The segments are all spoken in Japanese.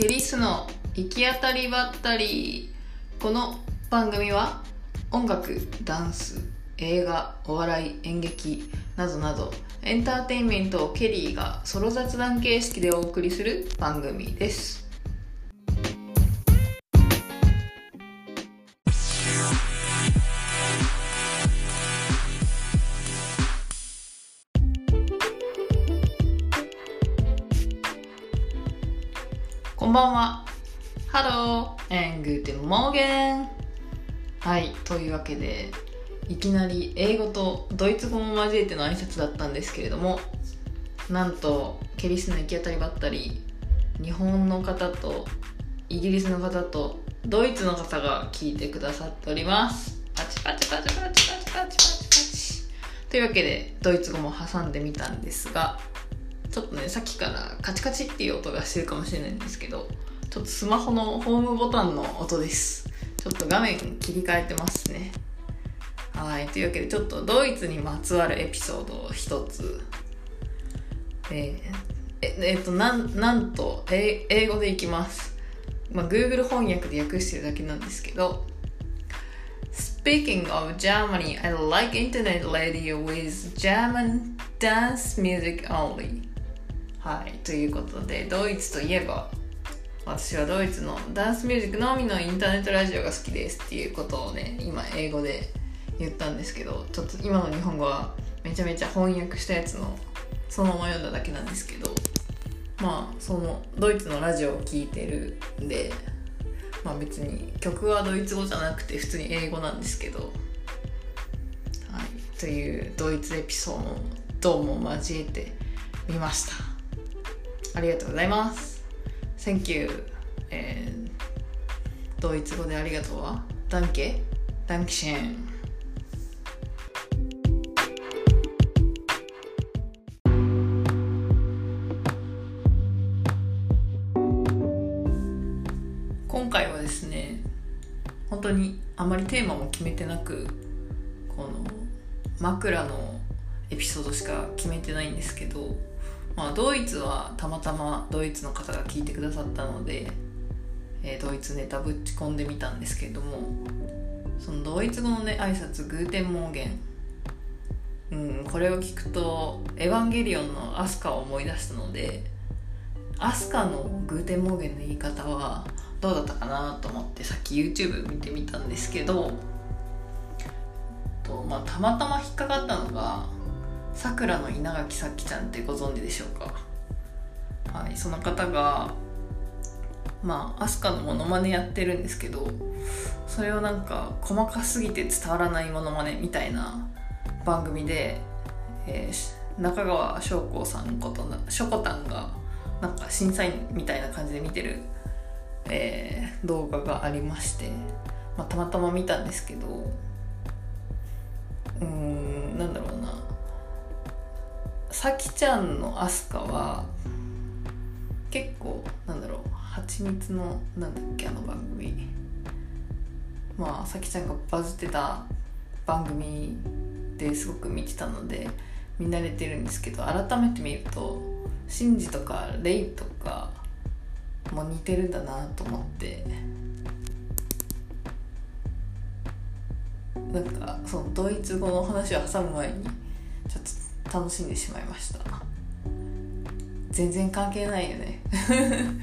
ケリスの行き当たりばったり。この番組は音楽ダンス映画お笑い演劇などなどエンターテインメントをケリーがソロ雑談形式でお送りする番組です。ばんは。 Hello and good morning! はい、というわけで、いきなり英語とドイツ語も交えての挨拶だったんですけれども、なんと、ケリスの行き当たりばったり、日本の方とイギリスの方とドイツの方が聞いてくださっております。パチパチパチパチパチパチパチパチ。というわけで、ドイツ語も挟んでみたんですが、ちょっとね、さっきからカチカチっていう音がしてるかもしれないんですけど、ちょっとスマホのホームボタンの音です。ちょっと画面切り替えてますね。はい。というわけで、ちょっとドイツにまつわるエピソードを一つ。えーえ、えっと、なん、なんと、え英語でいきます。まあ、Google 翻訳で訳してるだけなんですけど、Speaking of Germany, I like internet radio with German dance music only. はい、ということで、ドイツといえば、私はドイツのダンスミュージックのみのインターネットラジオが好きですっていうことをね、今英語で言ったんですけど、ちょっと今の日本語はめちゃめちゃ翻訳したやつのそのまま読んだだけなんですけど、まあ、そのドイツのラジオを聴いてるんで、まあ別に曲はドイツ語じゃなくて普通に英語なんですけど、はい、というドイツエピソードも交えてみました。ありがとうございます。Thank you、えードイツ語でありがとうは？Danke Dankeschön 今回はですね本当にあまりテーマも決めてなくこの枕のエピソードしか決めてないんですけどまあ、ドイツはたまたまドイツの方が聞いてくださったので、えードイツネタぶち込んでみたんですけれどもそのドイツ語のね挨拶 Guten Morgen うんこれを聞くと「エヴァンゲリオン」のアスカを思い出したのでアスカの Guten Morgen の言い方はどうだったかなと思ってさっき YouTube 見てみたんですけどと、まあ、たまたま引っかかったのがさくらの稲垣咲ちゃんってご存知でしょうか？はいその方がまあアスカのモノマネやってるんですけどそれをなんか細かすぎて伝わらないモノマネみたいな番組で、えー中川翔子さんことなしょこたんがなんか審査員みたいな感じで見てる、えー動画がありまして、まあ、たまたま見たんですけどうーんなんだろうな。さきちゃんのアスカは結構なんだろう蜂蜜のなんだっけあの番組。まあさきちゃんがバズってた番組ですごく見てたので見慣れてるんですけど改めて見るとシンジとかレイとかも似てるんだなと思って。なんかそのドイツ語の話を挟む前にちょっと楽しんでしまいました。全然関係ないよね。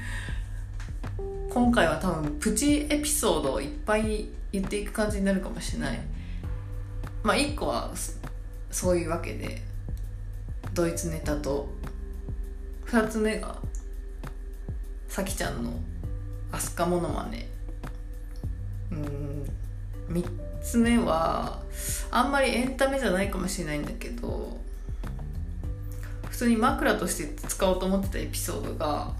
今回は多分プチエピソードをいっぱい言っていく感じになるかもしれない。まあ1個はそういうわけでドイツネタと2つ目がさきちゃんのアスカモノマネ。うん3つ目はあんまりエンタメじゃないかもしれないんだけど普通に枕として使おうと思ってたエピソードが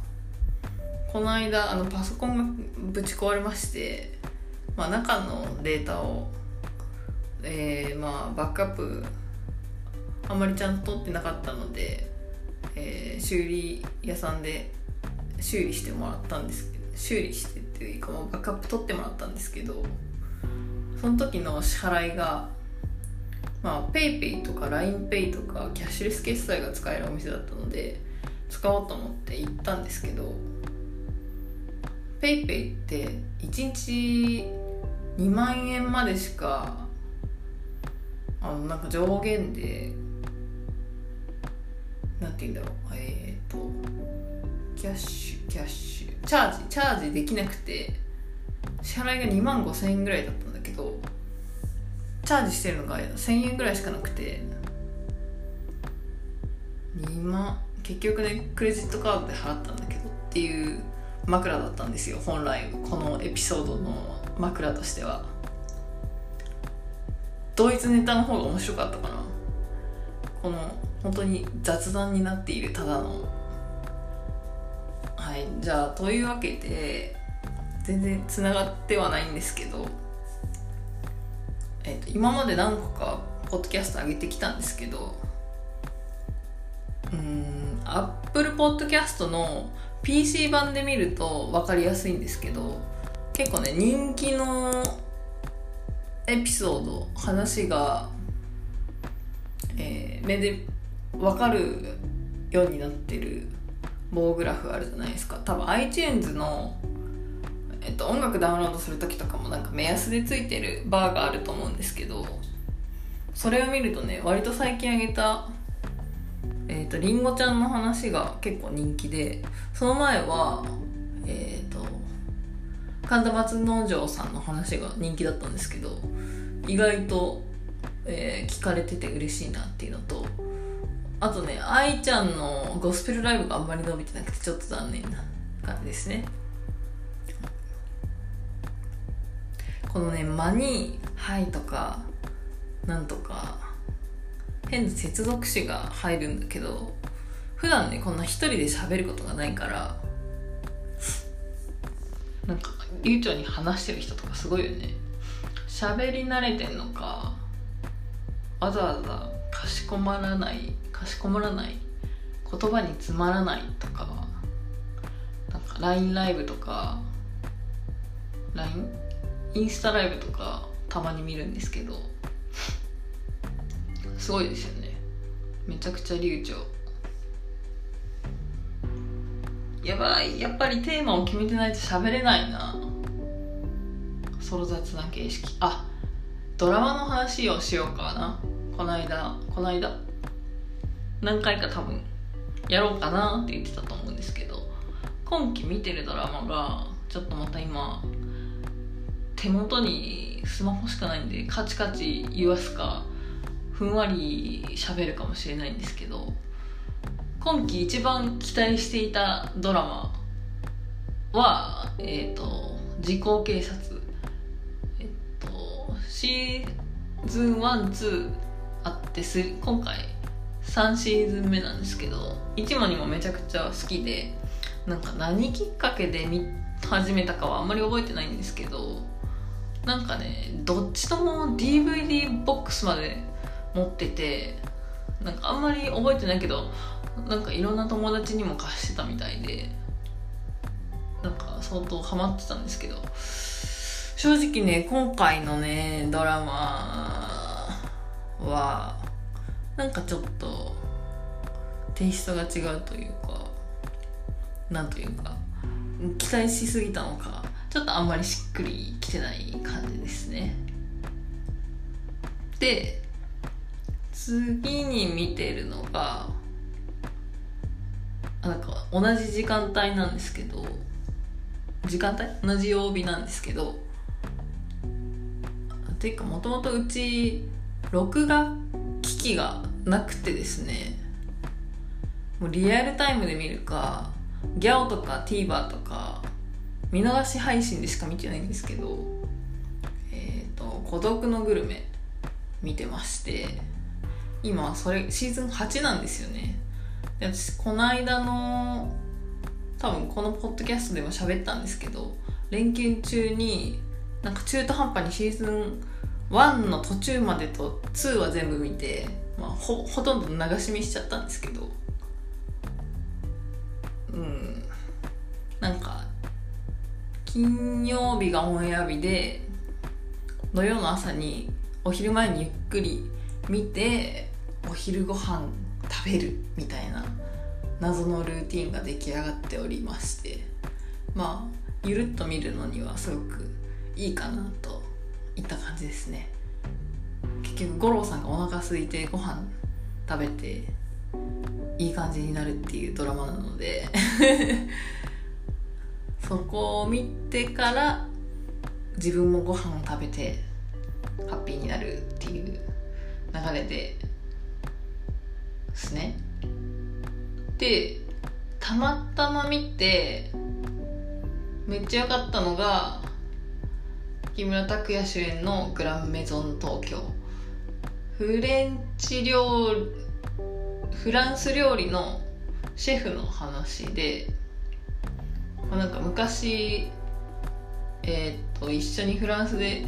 この間あのパソコンがぶち壊れまして、まあ、中のデータを、えーまあ、バックアップあんまりちゃんと取ってなかったので、えー修理屋さんで修理してもらったんですけど修理してっていうかもうバックアップ取ってもらったんですけどその時の支払いがまあ PayPay とか LINEPay とかキャッシュレス決済が使えるお店だったので使おうと思って行ったんですけど PayPay って1日2万円までしかあのなんか上限でなんて言うんだろうえっ、ー、とキャッシュキャッシュチャージチャージできなくて支払いが2万5千円ぐらいだったんだけどチャージしてるのが1000円ぐらいしかなくて。2万。結局ねクレジットカードで払ったんだけど。っていう枕だったんですよ本来このエピソードの枕としては。ドイツネタの方が面白かったかな。この本当に雑談になっているただの。はいじゃあというわけで全然つながってはないんですけど、えーと、今まで何個かポッドキャスト上げてきたんですけどうんアップルポッドキャストの PC 版で見ると分かりやすいんですけど結構ね人気のエピソード話が、えー、目で分かるようになってる棒グラフあるじゃないですか。多分 iTunes の、えっと、音楽ダウンロードする時とかもなんか目安でついてるバーがあると思うんですけどそれを見るとね割と最近あげたえっ、とりんごちゃんの話が結構人気でその前はえっ、ー、と神田松之丞さんの話が人気だったんですけど意外と、えー、聞かれてて嬉しいなっていうのとあとね愛ちゃんのゴスペルライブがあんまり伸びてなくてちょっと残念な感じですね。このね間に「はい」とか「なんとか」変な接続詞が入るんだけど普段ねこんな一人で喋ることがないからなんか流暢に話してる人とかすごいよね。喋り慣れてんのかわざわざかしこまらないかしこまらない言葉につまらないとかなんか LINE ライブとか LINE インスタライブとかたまに見るんですけどすごいですよね。めちゃくちゃ流暢。やばい。やっぱりテーマを決めてないと喋れないな。ソロ雑な形式。あドラマの話をしようかな。この間この間。何回か多分やろうかなって言ってたと思うんですけど今期見てるドラマがちょっとまた今手元にスマホしかないんでカチカチ言わすかふんわり喋るかもしれないんですけど今季一番期待していたドラマはえっ、ー、と時効警察。えっとシーズン12あって今回3シーズン目なんですけど1も2もめちゃくちゃ好きでなんか何きっかけで見始めたかはあんまり覚えてないんですけどなんかねどっちとも DVD ボックスまで持っててなんかあんまり覚えてないけどなんかいろんな友達にも貸してたみたいでなんか相当ハマってたんですけど正直ね今回のねドラマはなんかちょっとテイストが違うというかなんというか期待しすぎたのかちょっとあんまりしっくりきてない感じですね。で次に見てるのがなんか同じ時間帯なんですけど時間帯？同じ曜日なんですけどていうかもともとうち録画機器がなくてですねもうリアルタイムで見るかギャオとか TVer とか見逃し配信でしか見てないんですけどえっ、ー、と「孤独のグルメ」見てまして今それシーズン8なんですよね。で私この間の多分このポッドキャストでも喋ったんですけど連休中になんか中途半端にシーズン1の途中までと2は全部見て、まあ、ほほとんど流し見しちゃったんですけどうんなんか金曜日がオンエア日で土曜の朝にお昼前にゆっくり見てお昼ご飯食べるみたいな謎のルーティンが出来上がっておりまして。まあゆるっと見るのにはすごくいいかなといった感じですね。結局五郎さんがお腹空いてご飯食べていい感じになるっていうドラマなので。そこを見てから自分もご飯を食べてハッピーになるっていう流れでですね。でたまたま見てめっちゃ良かったのが木村拓哉主演の「グランメゾン東京」フレンチ料理フランス料理のシェフの話でなんか昔えー、っと一緒にフランスで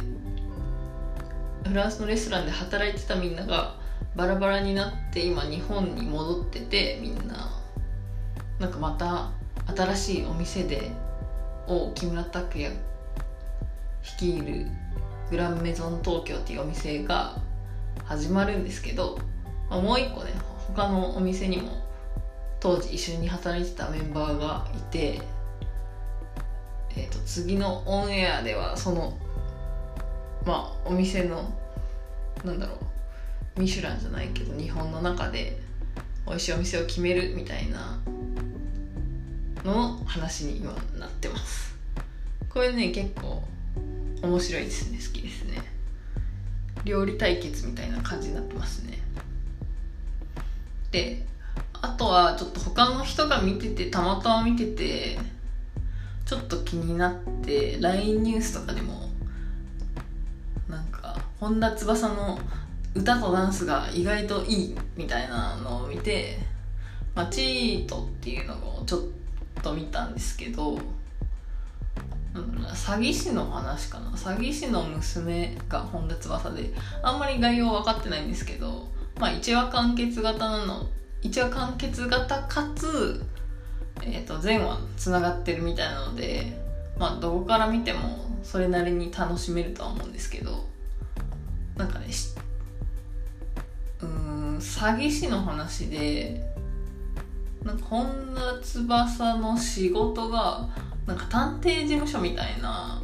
フランスのレストランで働いてたみんながバラバラになって今日本に戻っててみんな。なんかまた新しいお店でを木村拓哉率いるグランメゾン東京っていうお店が始まるんですけど、まあ、もう一個ね他のお店にも当時一緒に働いてたメンバーがいて、えー、と次のオンエアではそのまあお店のなんだろうミシュランじゃないけど日本の中で美味しいお店を決めるみたいなの話に今なってます。これね結構面白いですね。好きですね。料理対決みたいな感じになってますね。であとはちょっと他の人が見ててたまたま見ててちょっと気になって LINE ニュースとかでもなんか本田翼の歌とダンスが意外といいみたいなのを見て、まあ、チートっていうのをちょっと見たんですけど詐欺師の話かな？詐欺師の娘が本田翼であんまり概要分かってないんですけどまあ1話完結型なの1話完結型かつ、えー、と全話つながってるみたいなのでまあどこから見てもそれなりに楽しめるとは思うんですけどなんかねうん詐欺師の話でなんか本田翼の仕事がなんか探偵事務所みたいな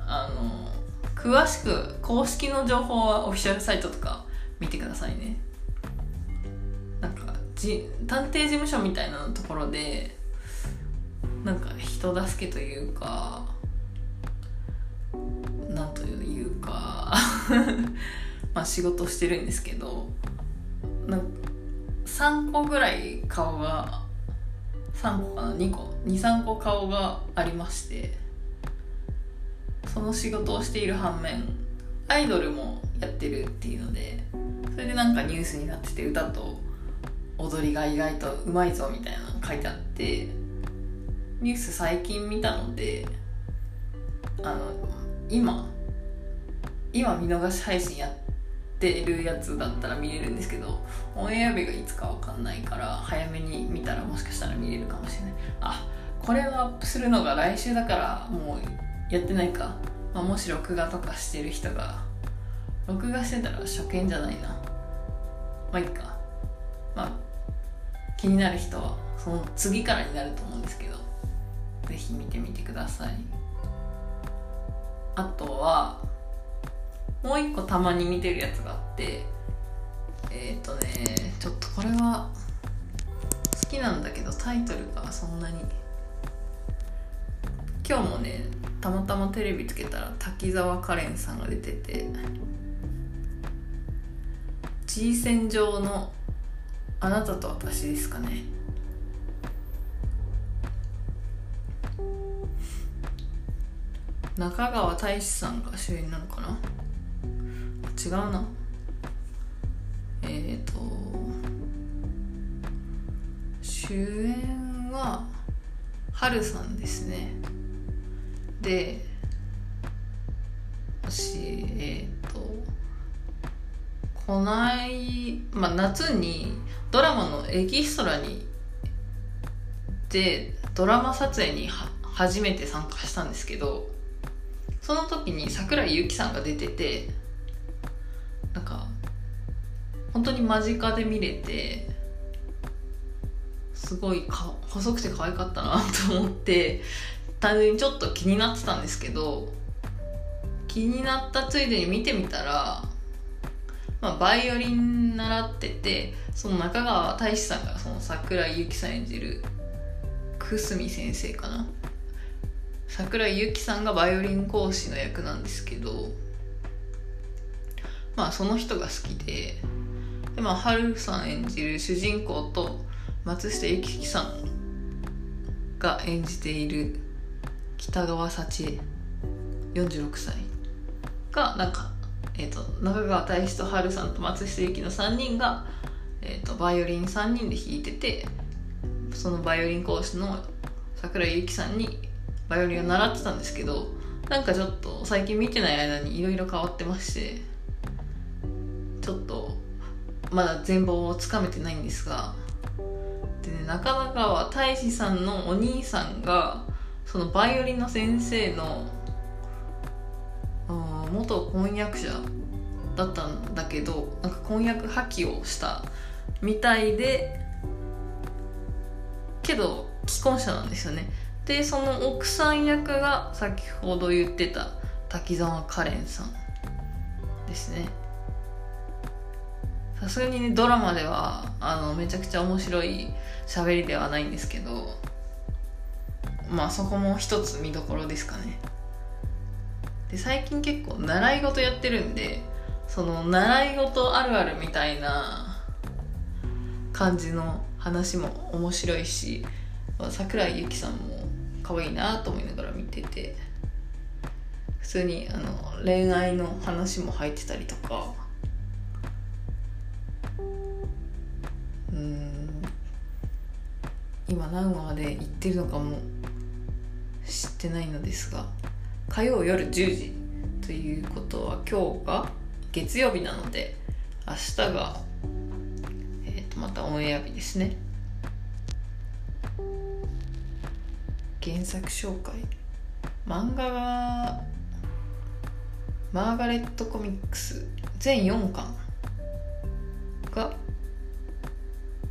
あの詳しく公式の情報はオフィシャルサイトとか見てくださいね。じ探偵事務所みたいなところでなんか人助けというかなんというか まあ仕事してるんですけどなん3個ぐらい顔が3個かな2個23個顔がありましてその仕事をしている反面アイドルもやってるっていうのでそれでなんかニュースになってて歌と踊りが意外とうまいぞみたいなの書いてあってニュース最近見たのであの今今見逃し配信やってるやつだったら見れるんですけどオンエア日がいつかわかんないから早めに見たらもしかしたら見れるかもしれない。あこれをアップするのが来週だからもうやってないか、まあ、もし録画とかしてる人が録画してたら初見じゃないな。まあいいか。まあ気になる人はその次からになると思うんですけど是非見てみてください。あとはもう一個たまに見てるやつがあってえっ、ー、とねちょっとこれは好きなんだけどタイトルがそんなに。今日もねたまたまテレビつけたら滝沢カレンさんが出てて G 線上のあなたと私ですかね。中川大志さんが主演なのかな？違うな。えっ、ー、と主演ははるさんですね。で私えっ、ー、とこないまあ夏にドラマのエキストラにでドラマ撮影に初めて参加したんですけどその時に桜井由紀さんが出ててなんか本当に間近で見れてすごいか細くて可愛かったなと思って単純にちょっと気になってたんですけど気になったついでに見てみたら、まあ、バイオリン習っててその中川大志さんがその桜井由紀さん演じる久住先生かな。桜井由紀さんがバイオリン講師の役なんですけどまあその人が好きででまあ春さん演じる主人公と松下由紀さんが演じている北川幸恵46歳がなんか、えーと、中川大志と春さんと松下由紀の3人が、えーと、バイオリン3人で弾いててそのバイオリン講師の桜井由紀さんにバイオリンを習ってたんですけどなんかちょっと最近見てない間にいろいろ変わってましてちょっとまだ全貌をつかめてないんですがでね中川大志さんのお兄さんがそのバイオリンの先生の元婚約者だったんだけどなんか婚約破棄をしたみたいでけど既婚者なんですよね。でその奥さん役が先ほど言ってた滝沢カレンさんですね。さすがにねドラマではあのめちゃくちゃ面白い喋りではないんですけどまあそこも一つ見どころですかね。で最近結構習い事やってるんでその習い事あるあるみたいな感じの話も面白いし桜井由紀さんも可愛いなと思いながら見てて普通にあの恋愛の話も入ってたりとか。うん。今何話まで行ってるのかも知ってないのですが。火曜夜10時ということは今日が月曜日なので明日が、えー、とまたオンエア日ですね。原作紹介。漫画がマーガレットコミックス全4巻が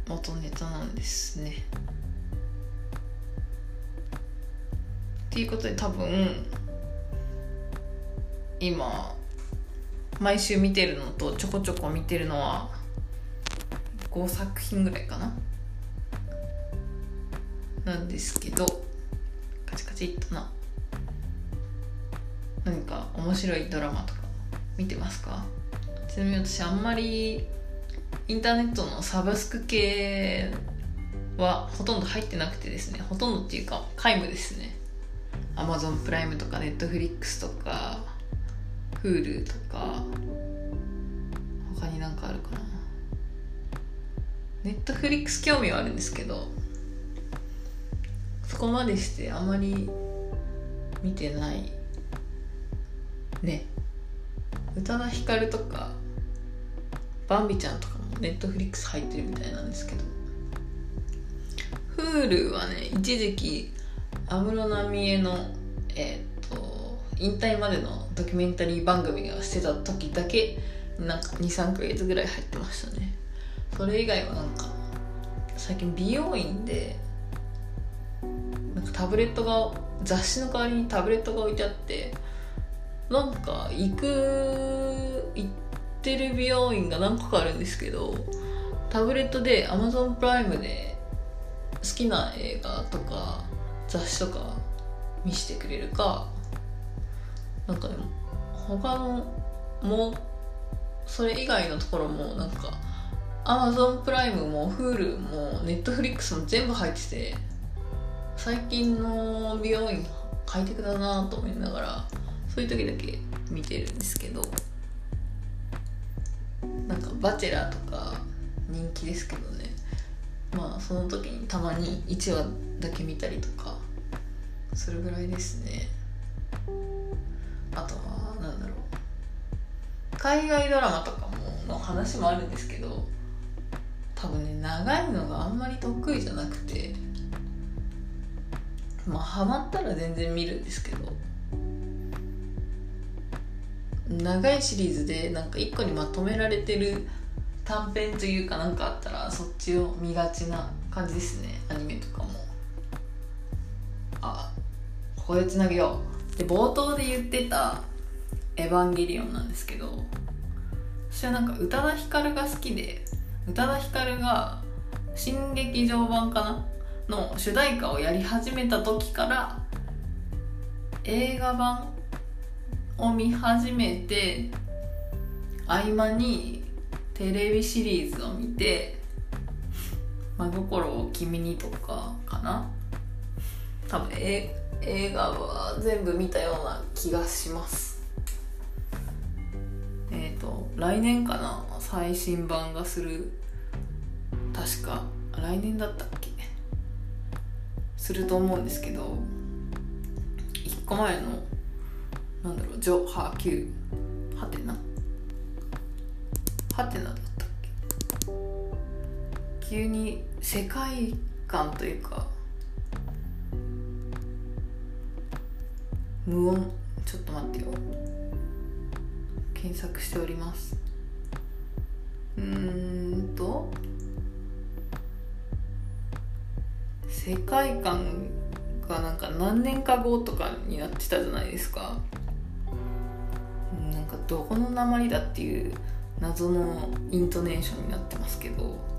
元ネタなんですね。っていうことで多分今毎週見てるのとちょこちょこ見てるのは5作品ぐらいかな。なんですけどカチカチっとな。何か面白いドラマとか見てますか？ちなみに私あんまりインターネットのサブスク系はほとんど入ってなくてですね。ほとんどっていうか皆無ですね。Amazon プライムとか Netflix とか Hulu とか他に何かあるかな。Netflix 興味はあるんですけどそこまでしてあまり見てないね。宇多田ヒカルとかバンビちゃんとかもネットフリックス入ってるみたいなんですけど。Hulu はね一時期安室奈美恵のえっ、と引退までのドキュメンタリー番組がしてた時だけなんか23ヶ月ぐらい入ってましたね。それ以外はなんか最近美容院でなんかタブレットが雑誌の代わりにタブレットが置いてあってなんか行く行ってる美容院が何個かあるんですけどタブレットで Amazon プライムで好きな映画とか雑誌とか見せてくれるかなんか他のもそれ以外のところもなんか Amazon プライムも Hulu も Netflix も全部入ってて最近の美容院快適だなと思いながらそういう時だけ見てるんですけどなんか「バチェラー」とか人気ですけどね。まあその時にたまに1話だけ見たりとかそれぐらいですね。あとは何だろう。海外ドラマとかもの話もあるんですけど多分ね長いのがあんまり得意じゃなくてまあハマったら全然見るんですけど長いシリーズでなんか1個にまとめられてる短編というかなんかあったらそっちを見がちな感じですね。アニメとかも。あここでつなげよう。で冒頭で言ってた「エヴァンゲリオン」なんですけど私はなんか宇多田ヒカルが好きで宇多田ヒカルが新劇場版かな？の主題歌をやり始めた時から映画版を見始めて合間にテレビシリーズを見て「真心を君に」とかかな？多分え映画は全部見たような気がします。えっ、ー、と来年かな？最新版がする。確か。来年だったっけ？すると思うんですけど。1個前のなんだろう「ジョ・ハー・キュー」はてなはてなだったっけ？急に世界観というか無音。ちょっと待ってよ。検索しております。うーんと。世界観がなんか何年か後とかになってたじゃないですか。なんかどこの鉛だっていう謎のイントネーションになってますけど。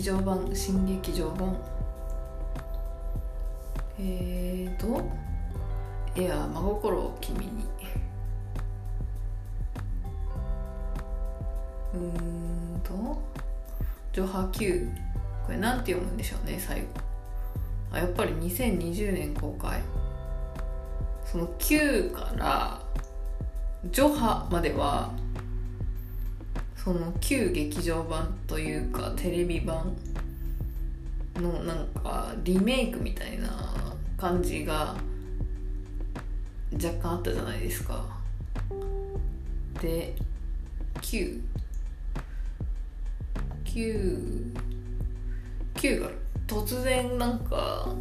劇場版新劇場版。えーと「エア真心を君に」うんと「ジョハ Q」これなんて読むんでしょうね最後。あやっぱり2020年公開その9から「ジョハ」まではその旧劇場版というかテレビ版のなんかリメイクみたいな感じが若干あったじゃないですか。で9 9 9が突然なんか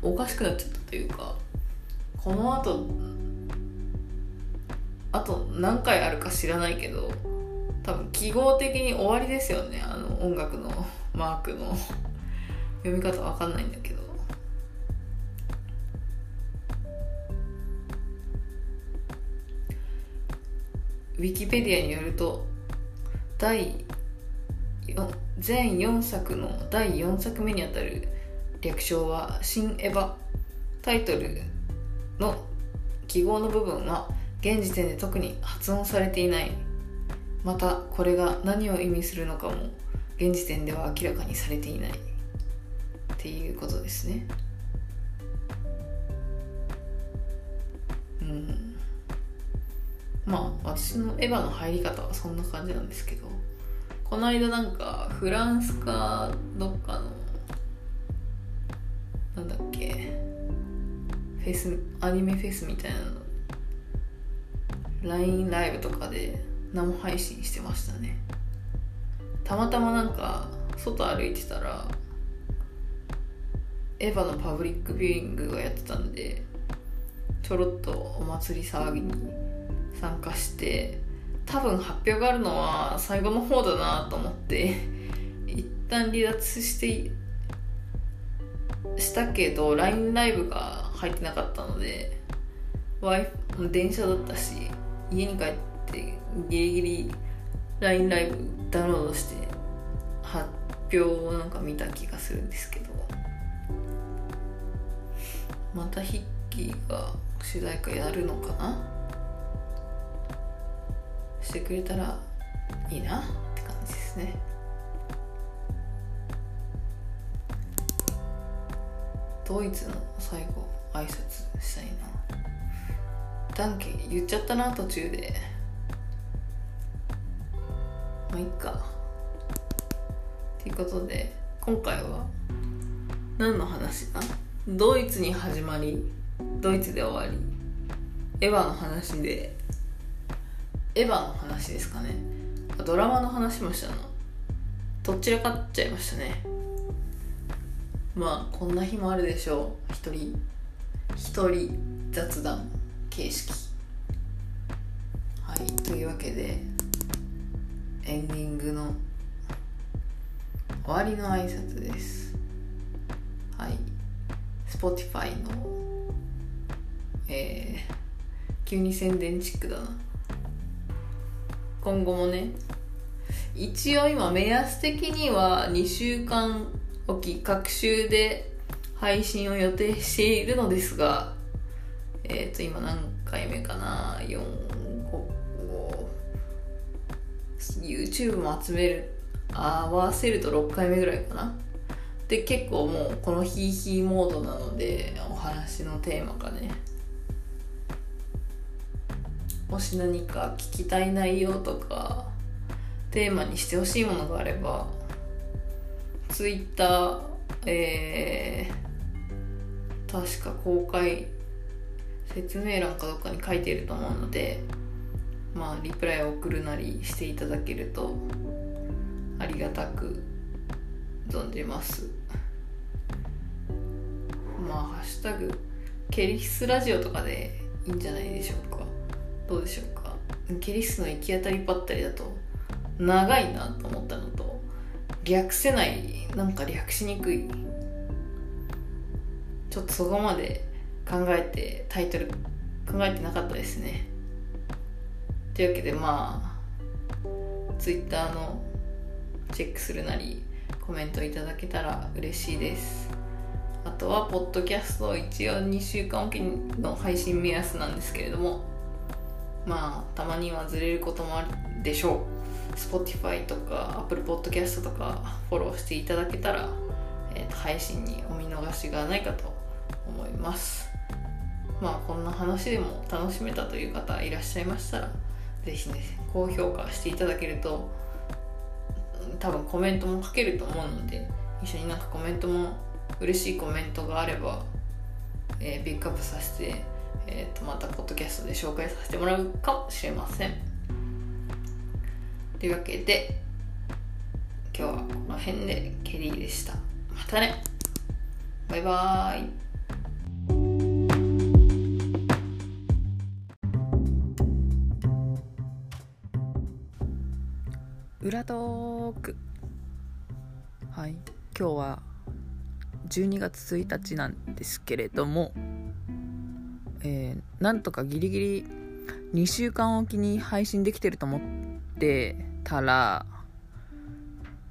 おかしくなっちゃったというかこのあとあと何回あるか知らないけど多分記号的に終わりですよね。あの音楽のマークの。読み方わかんないんだけど。ウィキペディアによると第全4作の第4作目にあたる略称は「新エヴァ」タイトルの記号の部分は現時点で特に発音されていない。またこれが何を意味するのかも現時点では明らかにされていない。っていうことですね。うん。まあ私のエヴァの入り方はそんな感じなんですけど。この間なんかフランスかどっかのなんだっけ。フェスアニメフェスみたいなの LINE ライブとかで生配信してましたね。たまたまなんか外歩いてたらエヴァのパブリックビューイングがやってたんでちょろっとお祭り騒ぎに参加して多分発表があるのは最後の方だなと思って一旦離脱してしたけど LINE ライブが入ってなかったので電車だったし家に帰ってギリギリ LINE ライブダウンロードして発表をなんか見た気がするんですけどまたヒッキーが主題歌やるのかな？してくれたらいいなって感じですね。ドイツの最後挨拶したいな。ダンケ言っちゃったな途中で。まあいっか。ということで今回は何の話だ？ドイツに始まりドイツで終わりエヴァの話でエヴァの話ですかね。ドラマの話もしたの。どっちらかっちゃいましたね。まあこんな日もあるでしょう。一人一人雑談。形式。はいというわけでエンディングの終わりの挨拶です。はい Spotify のえー、急に宣伝チックだな。今後もね一応今目安的には2週間おき各週で配信を予定しているのですがえっ、ー、と今何回目かな？45 YouTube も集める合わせると6回目ぐらいかな？で結構もうこのヒーヒーモードなのでお話のテーマがね。もし何か聞きたい内容とかテーマにしてほしいものがあれば Twitter えー、確か公開説明欄かどっかに書いてると思うのでまあリプライを送るなりしていただけるとありがたく存じます。まあハッシュタグケリスラジオとかでいいんじゃないでしょうか。どうでしょうか。ケリスの行き当たりばったりだと長いなと思ったのと略せないなんか略しにくい。ちょっとそこまで考えてタイトル考えてなかったですね。というわけでまあ Twitter のチェックするなりコメントいただけたら嬉しいです。あとはポッドキャスト一応2週間おきの配信目安なんですけれどもまあたまにはずれることもあるでしょう。Spotify とか Apple Podcast とかフォローしていただけたら、えー、と配信にお見逃しがないかと思います。まあこんな話でも楽しめたという方いらっしゃいましたら是非ね高評価していただけると多分コメントも書けると思うので一緒になんかコメントも嬉しいコメントがあれば、えー、ピックアップさせて、えー、とまたポッドキャストで紹介させてもらうかもしれません。というわけで今日はこの辺でケリーでした。またね。バイバーイ。裏トーク。はい。今日は12月1日なんですけれども、えー、なんとかギリギリ2週間おきに配信できてると思ってたら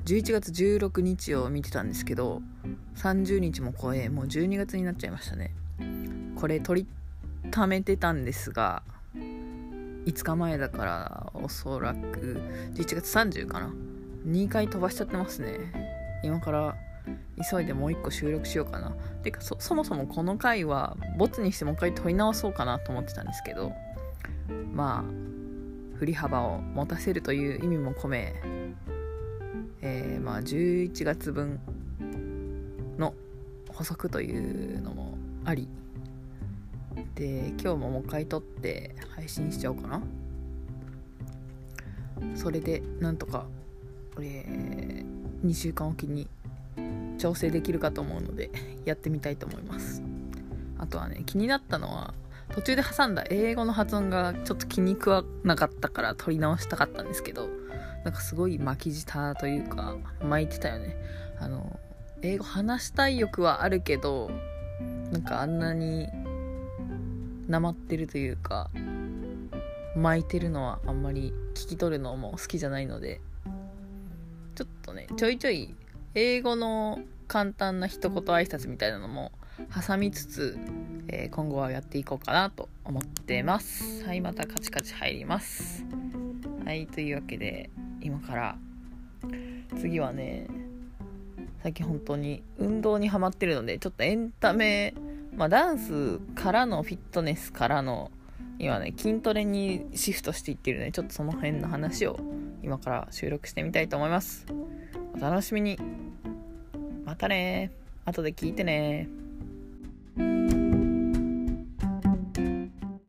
11月16日を見てたんですけど30日も超えもう12月になっちゃいましたね。これ取りためてたんですが5日前だからおそらく11月30かな。2回飛ばしちゃってますね。今から急いでもう1個収録しようかな。てかそそもそもこの回はボツにしてもう一回撮り直そうかなと思ってたんですけどまあ振り幅を持たせるという意味も込めえー、まあ11月分の補足というのもあり。で今日ももう一回撮って配信しちゃおうかな。それでなんとか、えー、2週間おきに調整できるかと思うので やってみたいと思います。あとはね気になったのは途中で挟んだ英語の発音がちょっと気に食わなかったから撮り直したかったんですけどなんかすごい巻き舌というか巻いてたよね。あの英語話したい欲はあるけどなんかあんなになまってるというか巻いてるのはあんまり聞き取るのも好きじゃないのでちょっとねちょいちょい英語の簡単な一言挨拶みたいなのも挟みつつ、えー、今後はやっていこうかなと思ってます。はいまたカチカチ入ります。はいというわけで今から次はね最近本当に運動にハマってるのでちょっとエンタメまあ、ダンスからのフィットネスからの今ね筋トレにシフトしていってるのでちょっとその辺の話を今から収録してみたいと思います。お楽しみに。またね後で聞いてね